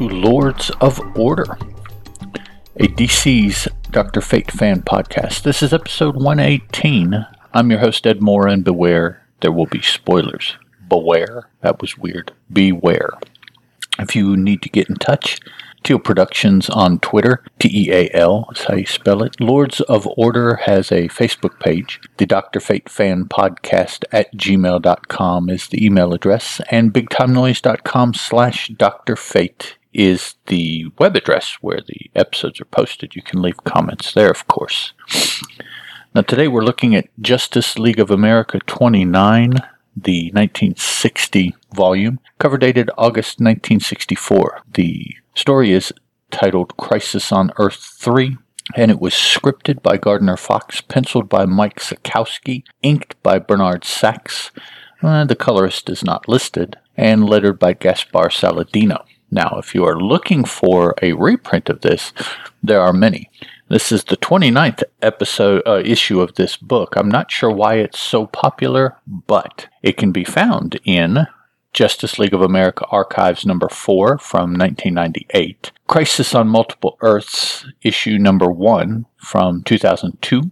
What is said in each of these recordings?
To Lords of Order, a DC's Dr. Fate fan podcast. This is episode 118. I'm your host, Ed Moore, and beware, there will be spoilers. Beware. That was weird. Beware. If you need to get in touch, Teal Productions on Twitter, T E A L is how you spell it. Lords of Order has a Facebook page. The Dr. Fate Fan Podcast at gmail.com is the email address, and bigtimenoise.com slash Dr. Fate is the web address where the episodes are posted. You can leave comments there, of course. Now, today we're looking at Justice League of America 29 the 1960 volume, cover dated August 1964. The story is titled Crisis on Earth 3, and it was scripted by Gardner Fox, penciled by Mike Sekowsky, inked by Bernard Sachs. Uh, the colorist is not listed, and lettered by Gaspar Saladino. Now, if you are looking for a reprint of this, there are many. This is the 29th episode uh, issue of this book. I'm not sure why it's so popular, but it can be found in Justice League of America Archives number 4 from 1998, Crisis on Multiple Earths issue number 1 from 2002,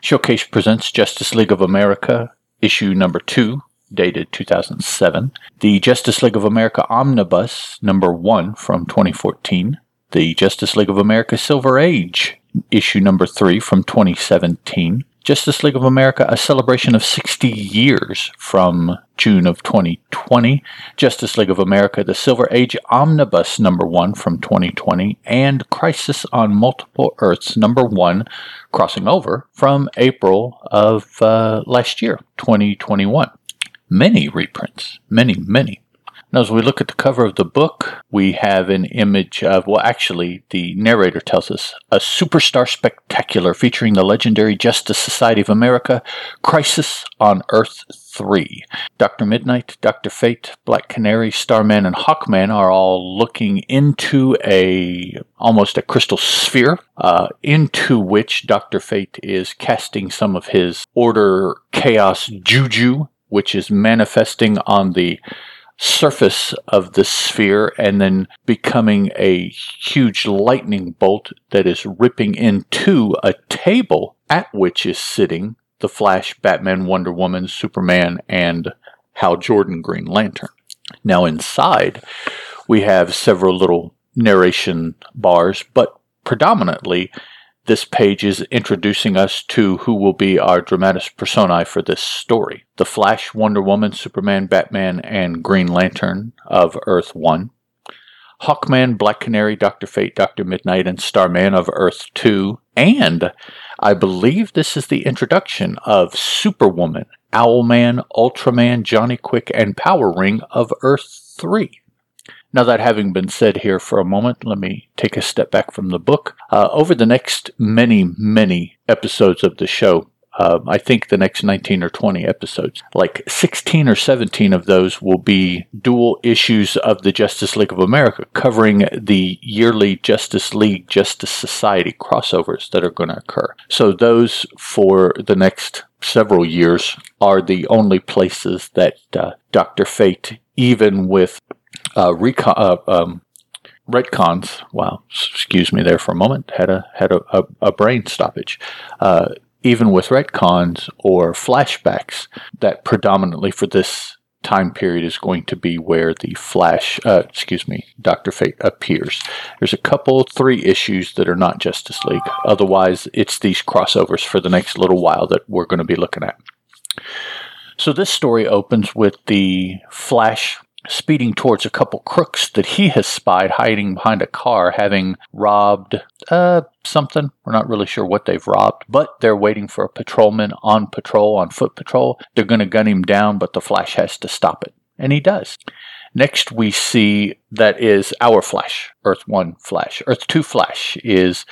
Showcase presents Justice League of America issue number 2 dated 2007, the Justice League of America Omnibus number 1 from 2014, the Justice League of America Silver Age issue number three from 2017. Justice League of America, a celebration of 60 years from June of 2020. Justice League of America, the Silver Age Omnibus number one from 2020. And Crisis on Multiple Earths number one, crossing over from April of uh, last year, 2021. Many reprints, many, many. Now, as we look at the cover of the book, we have an image of, well, actually, the narrator tells us a superstar spectacular featuring the legendary Justice Society of America, Crisis on Earth 3. Dr. Midnight, Dr. Fate, Black Canary, Starman, and Hawkman are all looking into a almost a crystal sphere, uh, into which Dr. Fate is casting some of his order chaos juju, which is manifesting on the surface of the sphere and then becoming a huge lightning bolt that is ripping into a table at which is sitting the Flash, Batman, Wonder Woman, Superman, and Hal Jordan Green Lantern. Now, inside, we have several little narration bars, but predominantly this page is introducing us to who will be our dramatis personae for this story the Flash, Wonder Woman, Superman, Batman, and Green Lantern of Earth 1. Hawkman, Black Canary, Dr. Fate, Dr. Midnight, and Starman of Earth 2. And I believe this is the introduction of Superwoman, Owlman, Ultraman, Johnny Quick, and Power Ring of Earth 3. Now, that having been said here for a moment, let me take a step back from the book. Uh, over the next many, many episodes of the show, uh, I think the next 19 or 20 episodes, like 16 or 17 of those will be dual issues of the Justice League of America, covering the yearly Justice League Justice Society crossovers that are going to occur. So, those for the next several years are the only places that uh, Dr. Fate, even with uh, recon, uh, um, retcons. Wow, excuse me there for a moment. Had a had a, a, a brain stoppage. Uh, even with retcons or flashbacks, that predominantly for this time period is going to be where the Flash, uh, excuse me, Doctor Fate appears. There's a couple, three issues that are not Justice League. Otherwise, it's these crossovers for the next little while that we're going to be looking at. So this story opens with the Flash speeding towards a couple crooks that he has spied hiding behind a car, having robbed uh, something. We're not really sure what they've robbed, but they're waiting for a patrolman on patrol, on foot patrol. They're going to gun him down, but the Flash has to stop it. And he does. Next, we see that is our Flash, Earth 1 Flash. Earth 2 Flash is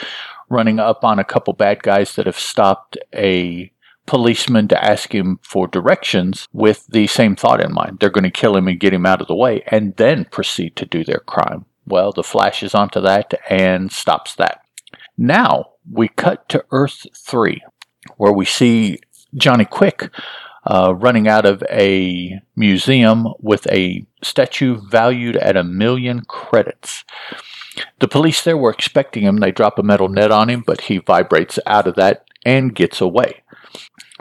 running up on a couple bad guys that have stopped a policeman to ask him for directions with the same thought in mind. They're going to kill him and get him out of the way and then proceed to do their crime. Well, the Flash is onto that and stops that. Now we cut to Earth 3, where we see Johnny Quick uh, running out of a museum with a statue valued at a million credits. The police there were expecting him. They drop a metal net on him, but he vibrates out of that and gets away.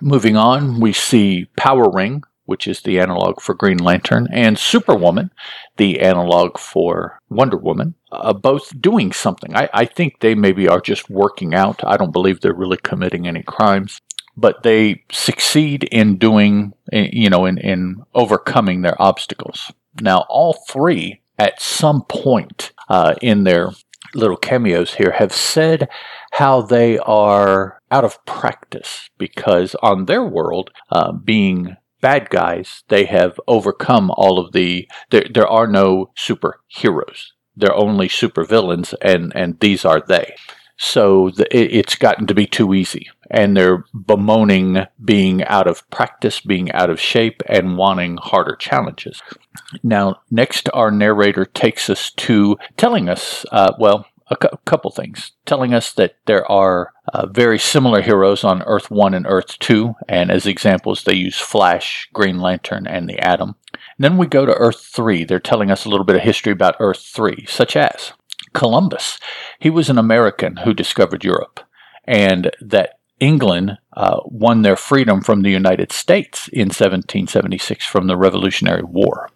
Moving on, we see Power Ring, which is the analog for Green Lantern, and Superwoman, the analog for Wonder Woman, uh, both doing something. I, I think they maybe are just working out. I don't believe they're really committing any crimes but they succeed in doing, eh, you know, in, in overcoming their obstacles. Now, all three at some point uh, in their little cameos here have said how they are out of practice because on their world, uh, being bad guys, they have overcome all of the. There, there are no superheroes. They're only supervillains, and and these are they. So the, it, it's gotten to be too easy, and they're bemoaning being out of practice, being out of shape, and wanting harder challenges. Now, next, our narrator takes us to telling us, uh, well, a cu- couple things, telling us that there are uh, very similar heroes on Earth 1 and Earth 2, and as examples, they use Flash, Green Lantern, and the Atom. And then we go to Earth 3. They're telling us a little bit of history about Earth 3, such as Columbus. He was an American who discovered Europe, and that England uh, won their freedom from the United States in 1776 from the Revolutionary War.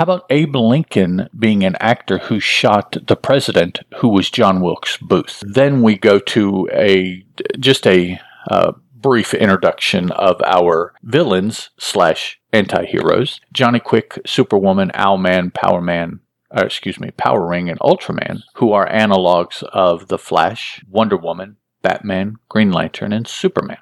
How about Abe Lincoln being an actor who shot the president, who was John Wilkes Booth? Then we go to a just a uh, brief introduction of our villains slash anti-heroes: Johnny Quick, Superwoman, Owlman, Powerman, uh, excuse me, Power Ring and Ultraman, who are analogs of the Flash, Wonder Woman, Batman, Green Lantern, and Superman.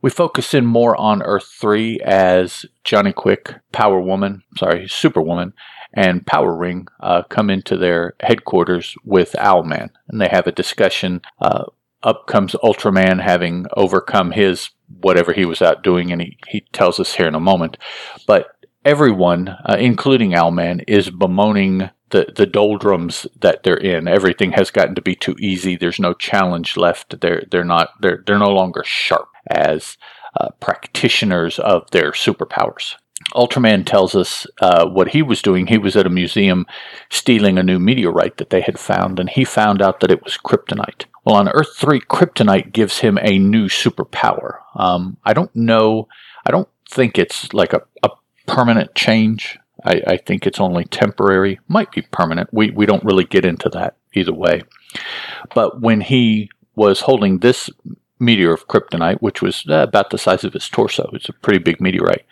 We focus in more on Earth 3 as Johnny Quick, Power Woman, sorry, Superwoman, and Power Ring uh, come into their headquarters with Owlman, and they have a discussion. Uh, up comes Ultraman having overcome his whatever he was out doing, and he, he tells us here in a moment. But everyone, uh, including Owlman, is bemoaning the, the doldrums that they're in. Everything has gotten to be too easy. There's no challenge left. They're they're not they're they're no longer sharp as uh, practitioners of their superpowers. Ultraman tells us uh, what he was doing. He was at a museum stealing a new meteorite that they had found, and he found out that it was kryptonite. Well, on Earth 3, kryptonite gives him a new superpower. Um, I don't know, I don't think it's like a, a permanent change. I, I, think it's only temporary, might be permanent. We, we don't really get into that either way. But when he was holding this meteor of kryptonite, which was uh, about the size of his torso, it's a pretty big meteorite,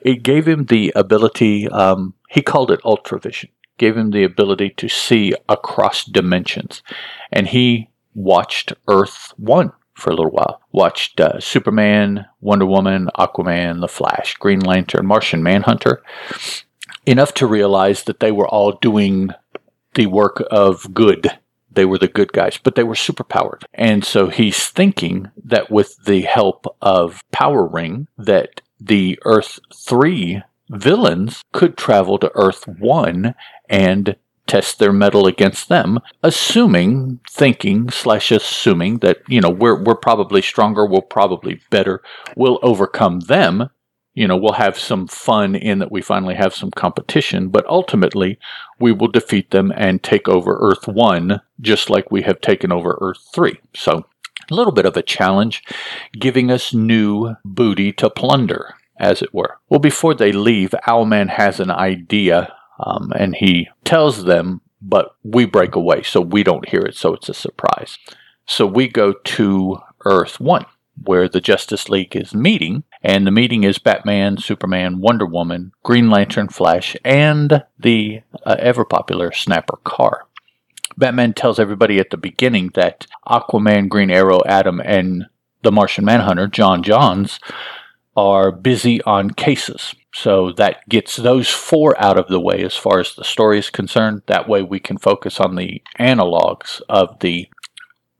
it gave him the ability, um, he called it ultravision, gave him the ability to see across dimensions. And he watched Earth 1 for a little while. Watched uh, Superman, Wonder Woman, Aquaman, The Flash, Green Lantern, Martian Manhunter, enough to realize that they were all doing the work of good. They were the good guys, but they were superpowered. And so he's thinking that with the help of Power Ring, that the Earth 3 villains could travel to Earth 1 and test their mettle against them, assuming, thinking slash assuming that you know we're we're probably stronger, we're probably better, we'll overcome them. You know, we'll have some fun in that we finally have some competition, but ultimately we will defeat them and take over Earth 1 just like we have taken over Earth 3. So, a little bit of a challenge, giving us new booty to plunder, as it were. Well, before they leave, Owlman has an idea um, and he tells them, but we break away, so we don't hear it, so it's a surprise. So we go to Earth 1, where the Justice League is meeting, and the meeting is Batman, Superman, Wonder Woman, Green Lantern, Flash, and the uh, ever popular Snapper Carr. Batman tells everybody at the beginning that Aquaman, Green Arrow, Atom, and the Martian Manhunter, J'onn J'onzz, are busy on cases. So that gets those four out of the way as far as the story is concerned. That way we can focus on the analogs of the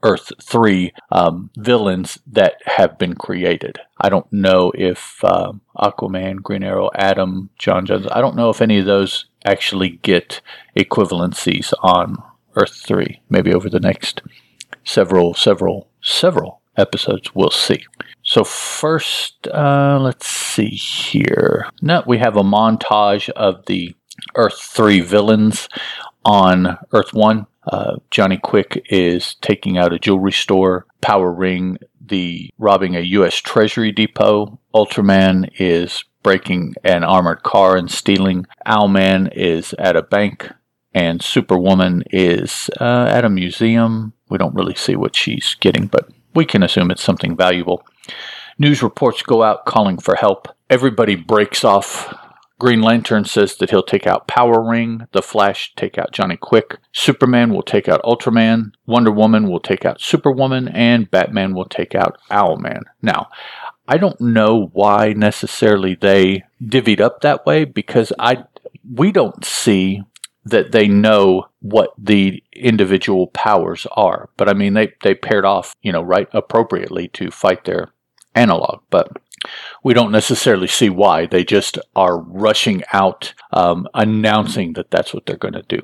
Earth 3 um, villains that have been created. I don't know if uh, Aquaman, Green Arrow, Atom, J'onn J'onzz, I don't know if any of those actually get equivalencies on Earth 3. Maybe over the next several, several, several episodes we'll see. So first, uh, let's see here. No, we have a montage of the Earth 3 villains on Earth 1. Uh, Johnny Quick is taking out a jewelry store. Power Ring, the robbing a U.S. Treasury depot. Ultraman is breaking an armored car and stealing. Owlman is at a bank. And Superwoman is uh, at a museum. We don't really see what she's getting, but we can assume it's something valuable. News reports go out calling for help. Everybody breaks off. Green Lantern says that he'll take out Power Ring. The Flash take out Johnny Quick. Superman will take out Ultraman. Wonder Woman will take out Superwoman, and Batman will take out Owlman. Now, I don't know why necessarily they divvied up that way because I we don't see that they know what the individual powers are. But I mean, they, they paired off, you know, right appropriately to fight their analog. But we don't necessarily see why. They just are rushing out, um, announcing that that's what they're going to do.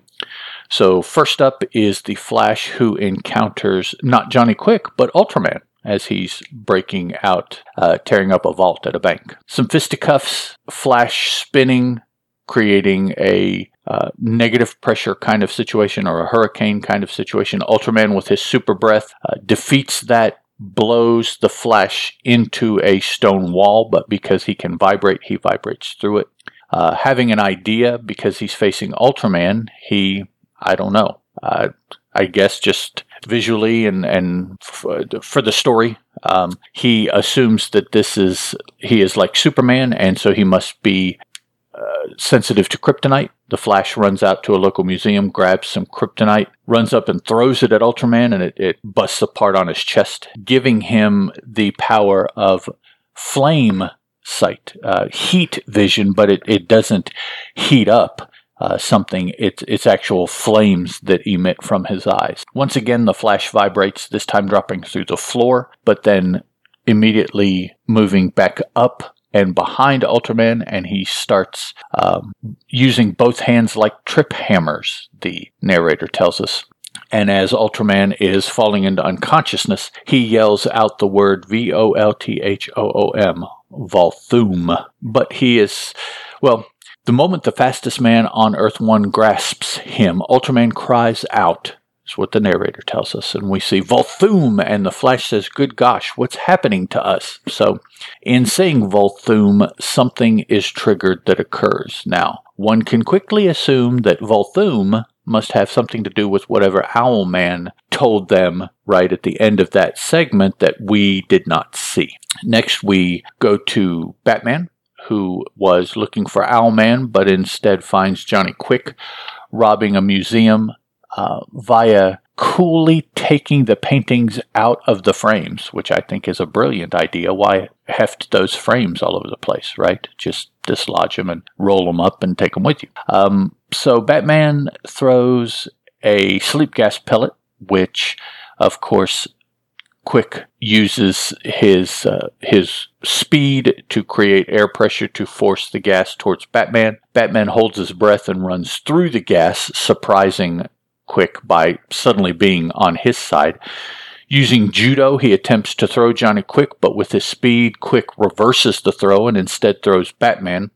So, first up is the Flash who encounters not Johnny Quick, but Ultraman as he's breaking out, uh, tearing up a vault at a bank. Some fisticuffs, Flash spinning, creating a uh, negative pressure kind of situation or a hurricane kind of situation. Ultraman, with his super breath, uh, defeats that, blows the Flash into a stone wall, but because he can vibrate, he vibrates through it. Uh, having an idea because he's facing Ultraman, he, I don't know, uh, I guess just visually and, and f- for the story, um, he assumes that this is, he is like Superman, and so he must be sensitive to kryptonite. The Flash runs out to a local museum, grabs some kryptonite, runs up and throws it at Ultraman, and it, it busts apart on his chest, giving him the power of flame sight, uh, heat vision, but it, it doesn't heat up. Uh, something, it's, it's actual flames that emit from his eyes. Once again, the flash vibrates, this time dropping through the floor, but then immediately moving back up and behind Ultraman, and he starts um, using both hands like trip hammers, the narrator tells us. And as Ultraman is falling into unconsciousness, he yells out the word V O L T H O O M, Volthoom. But he is, well, the moment the fastest man on Earth 1 grasps him, Ultraman cries out, is what the narrator tells us. And we see Volthoom, and the Flash says, Good gosh, what's happening to us? So, in saying Volthoom, something is triggered that occurs. Now, one can quickly assume that Volthoom must have something to do with whatever Owlman told them right at the end of that segment that we did not see. Next, we go to Batman, who was looking for Owlman, but instead finds Johnny Quick robbing a museum uh, via coolly taking the paintings out of the frames, which I think is a brilliant idea. Why heft those frames all over the place, right? Just dislodge them and roll them up and take them with you. Um, so Batman throws a sleep gas pellet, which, of course, Quick uses his uh, his speed to create air pressure to force the gas towards Batman. Batman holds his breath and runs through the gas, surprising Quick by suddenly being on his side. Using judo, he attempts to throw Johnny Quick, but with his speed, Quick reverses the throw and instead throws Batman,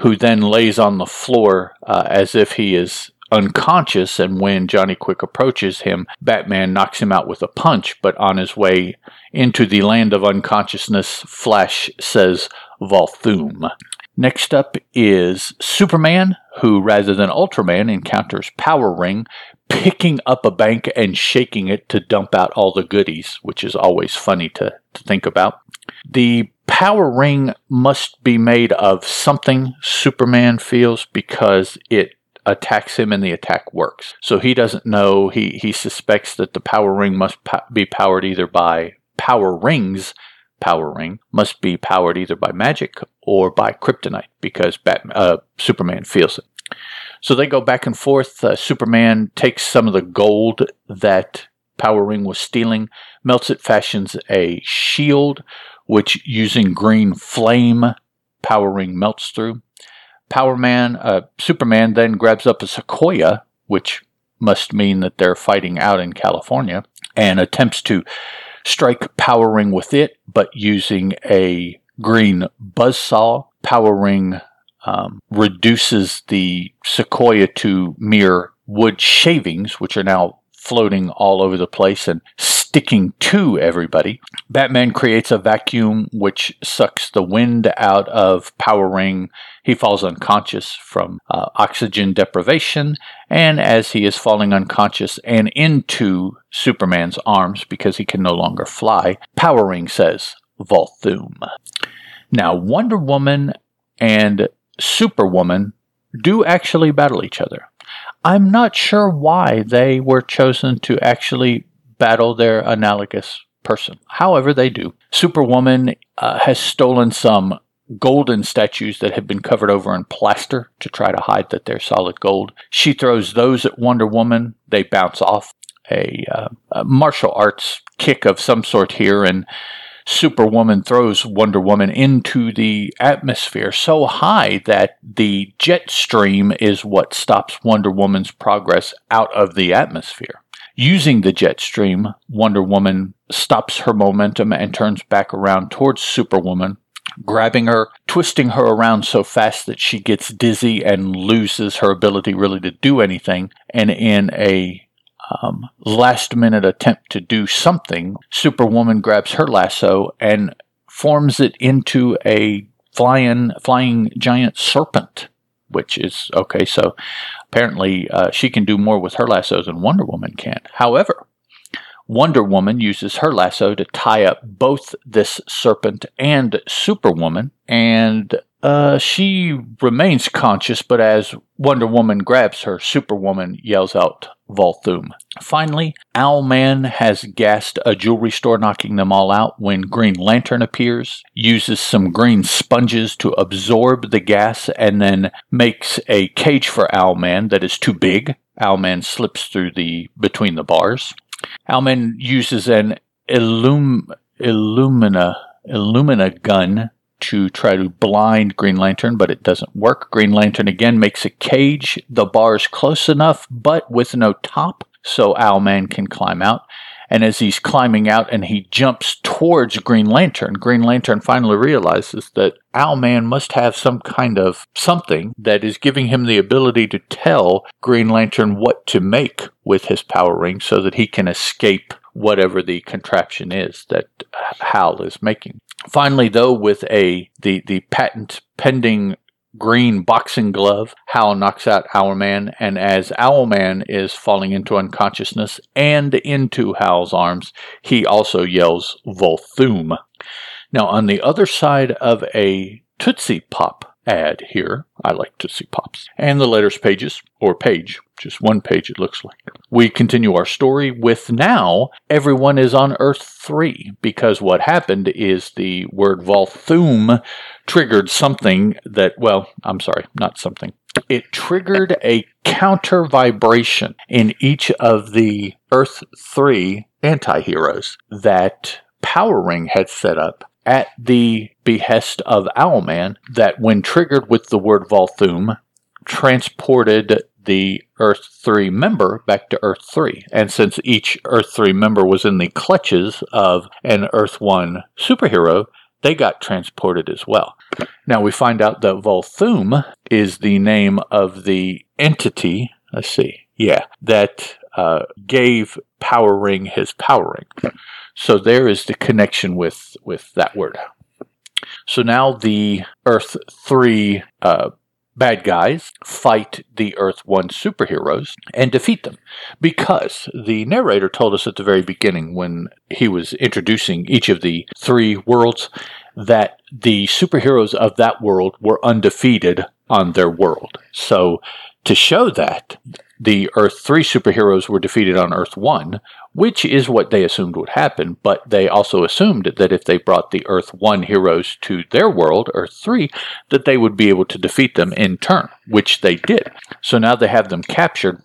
who then lays on the floor uh, as if he is unconscious. And when Johnny Quick approaches him, Batman knocks him out with a punch. But on his way into the land of unconsciousness, Flash says Volthoom. Next up is Superman, who, rather than Ultraman, encounters Power Ring, picking up a bank and shaking it to dump out all the goodies, which is always funny to, to think about. The Power Ring must be made of something, Superman feels, because it attacks him and the attack works. So he doesn't know, he, he suspects that the Power Ring must po- be powered either by power rings power ring must be powered either by magic or by kryptonite because Batman, uh, Superman feels it. So they go back and forth. Uh, Superman takes some of the gold that Power Ring was stealing, melts it, fashions a shield, which using green flame, Power Ring melts through. Power Man, uh, Superman then grabs up a sequoia, which must mean that they're fighting out in California, and attempts to strike Power Ring with it, but using a green buzzsaw. Power Ring um, reduces the sequoia to mere wood shavings, which are now floating all over the place and sticking to everybody. Batman creates a vacuum which sucks the wind out of Power Ring. He falls unconscious from uh, oxygen deprivation, and as he is falling unconscious and into Superman's arms because he can no longer fly, Power Ring says, Volthoom. Now, Wonder Woman and Superwoman do actually battle each other. I'm not sure why they were chosen to actually battle their analogous person. However, they do. Superwoman uh, has stolen some golden statues that have been covered over in plaster to try to hide that they're solid gold. She throws those at Wonder Woman. They bounce off. A, uh, a martial arts kick of some sort here, and Superwoman throws Wonder Woman into the atmosphere so high that the jet stream is what stops Wonder Woman's progress out of the atmosphere. Using the jet stream, Wonder Woman stops her momentum and turns back around towards Superwoman, grabbing her, twisting her around so fast that she gets dizzy and loses her ability really to do anything. And in a um, last minute attempt to do something, Superwoman grabs her lasso and forms it into a flying flying giant serpent, which is okay. So apparently, uh, she can do more with her lasso than Wonder Woman can. However, Wonder Woman uses her lasso to tie up both this serpent and Superwoman, and uh, she remains conscious, but as Wonder Woman grabs her, Superwoman yells out, Volthoom. Finally, Owlman has gassed a jewelry store, knocking them all out when Green Lantern appears, uses some green sponges to absorb the gas, and then makes a cage for Owlman that is too big. Owlman slips through the between the bars. Owlman uses an illum, illumina illumina gun to try to blind Green Lantern, but it doesn't work. Green Lantern again makes a cage, the bars close enough, but with no top, so Owlman can climb out. And as he's climbing out and he jumps towards Green Lantern, Green Lantern finally realizes that Owlman must have some kind of something that is giving him the ability to tell Green Lantern what to make with his power ring so that he can escape whatever the contraption is that Hal is making. Finally, though, with a the the patent pending green boxing glove, Hal knocks out Owlman, and as Owlman is falling into unconsciousness and into Hal's arms, he also yells Volthoom. Now, on the other side of a Tootsie Pop ad here, I like to see Pops, and the letters pages, or page, just one page it looks like. We continue our story with now everyone is on Earth 3 because what happened is the word Volthoom triggered something that, well, I'm sorry, not something. It triggered a counter vibration in each of the Earth 3 anti heroes that Power Ring had set up at the behest of Owlman that when triggered with the word Volthoom transported the Earth 3 member back to Earth 3. And since each Earth 3 member was in the clutches of an Earth 1 superhero, they got transported as well. Now we find out that Volthoom is the name of the entity, let's see, yeah, that uh, gave Power Ring his power ring. So there is the connection with, with that word. So now the Earth 3 uh, bad guys fight the Earth 1 superheroes and defeat them. Because the narrator told us at the very beginning when he was introducing each of the three worlds that the superheroes of that world were undefeated on their world. So to show that, the Earth 3 superheroes were defeated on Earth 1, which is what they assumed would happen, but they also assumed that if they brought the Earth 1 heroes to their world, Earth 3, that they would be able to defeat them in turn, which they did. So now they have them captured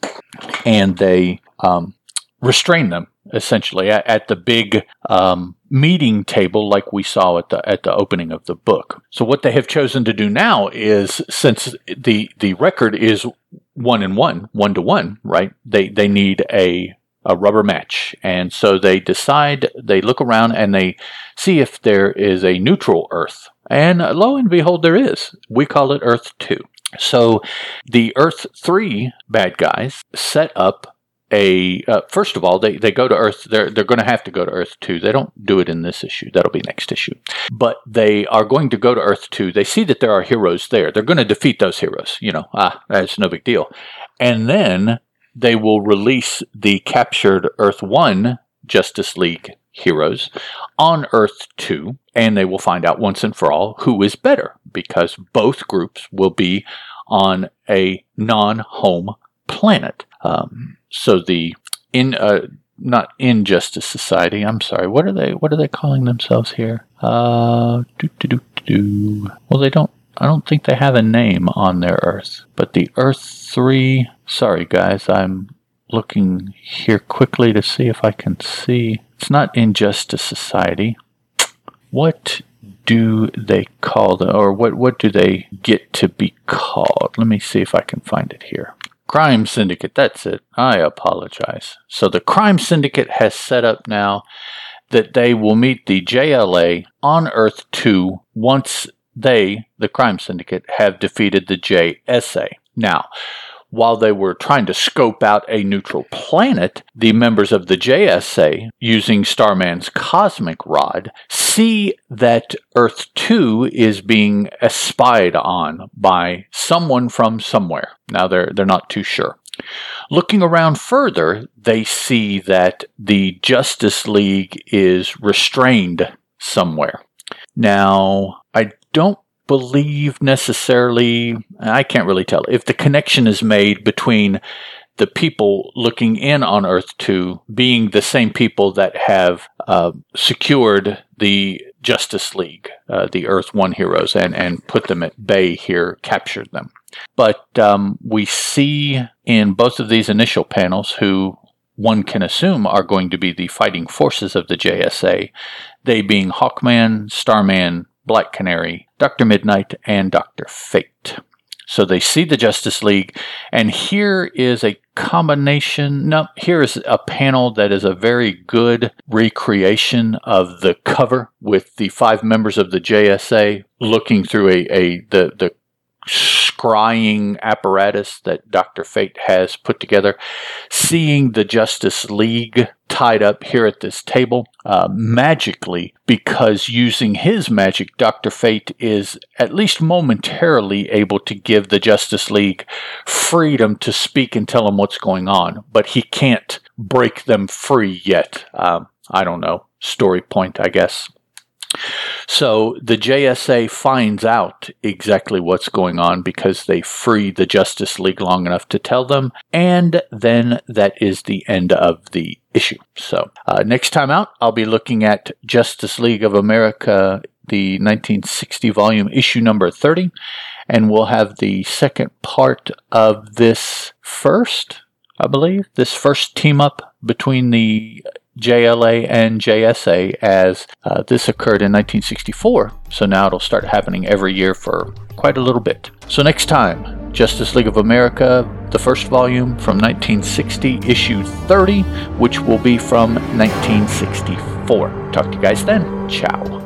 and they um, restrain them essentially at, the big um, meeting table like we saw at the at the opening of the book. So what they have chosen to do now is since the the record is one and one, one to one, right? They they need a a rubber match. And so they decide, they look around and they see if there is a neutral Earth. And lo and behold, there is. We call it Earth 2. So the Earth 3 bad guys set up a uh, first of all they, they go to earth they're, they're going to have to go to earth 2 they don't do it in this issue that'll be next issue but they are going to go to earth 2 they see that there are heroes there they're going to defeat those heroes you know ah that's no big deal and then they will release the captured earth 1 justice league heroes on earth 2 and they will find out once and for all who is better because both groups will be on a non-home planet um, so the in uh, not Injustice Society. I'm sorry. What are they? What are they calling themselves here? Uh, do do do do. Well, they don't. I don't think they have a name on their Earth. But the Earth Three. Sorry, guys. I'm looking here quickly to see if I can see. It's not Injustice Society. What do they call them, or what what do they get to be called? Let me see if I can find it here. Crime Syndicate, that's it. I apologize. So the Crime Syndicate has set up now that they will meet the JLA on Earth 2 once they, the Crime Syndicate, have defeated the JSA. Now, while they were trying to scope out a neutral planet, the members of the JSA, using Starman's cosmic rod, see that Earth 2 is being espied on by someone from somewhere. Now they're they're not too sure. Looking around further, they see that the Justice League is restrained somewhere. Now, don't believe necessarily, I can't really tell, if the connection is made between the people looking in on Earth 2 being the same people that have uh, secured the Justice League, uh, the Earth 1 heroes, and, and put them at bay here, captured them. But um, we see in both of these initial panels who one can assume are going to be the fighting forces of the JSA, they being Hawkman, Starman, Black Canary, Dr. Midnight, and Dr. Fate. So they see the Justice League, and here is a combination. No, here is a panel that is a very good recreation of the cover with the five members of the JSA looking through a, a the the scrying apparatus that Dr. Fate has put together, seeing the Justice League tied up here at this table uh, magically because using his magic, Dr. Fate is at least momentarily able to give the Justice League freedom to speak and tell them what's going on, but he can't break them free yet. Um, I don't know. Story point, I guess. So the JSA finds out exactly what's going on because they free the Justice League long enough to tell them, and then that is the end of the issue. So uh, next time out, I'll be looking at Justice League of America, the 1960 volume, issue number 30, and we'll have the second part of this first. I believe this first team up between the JLA and JSA as uh, this occurred in 1964. So now it'll start happening every year for quite a little bit. So next time, Justice League of America, the first volume from 1960, issue 30, which will be from 1964. Talk to you guys then. Ciao.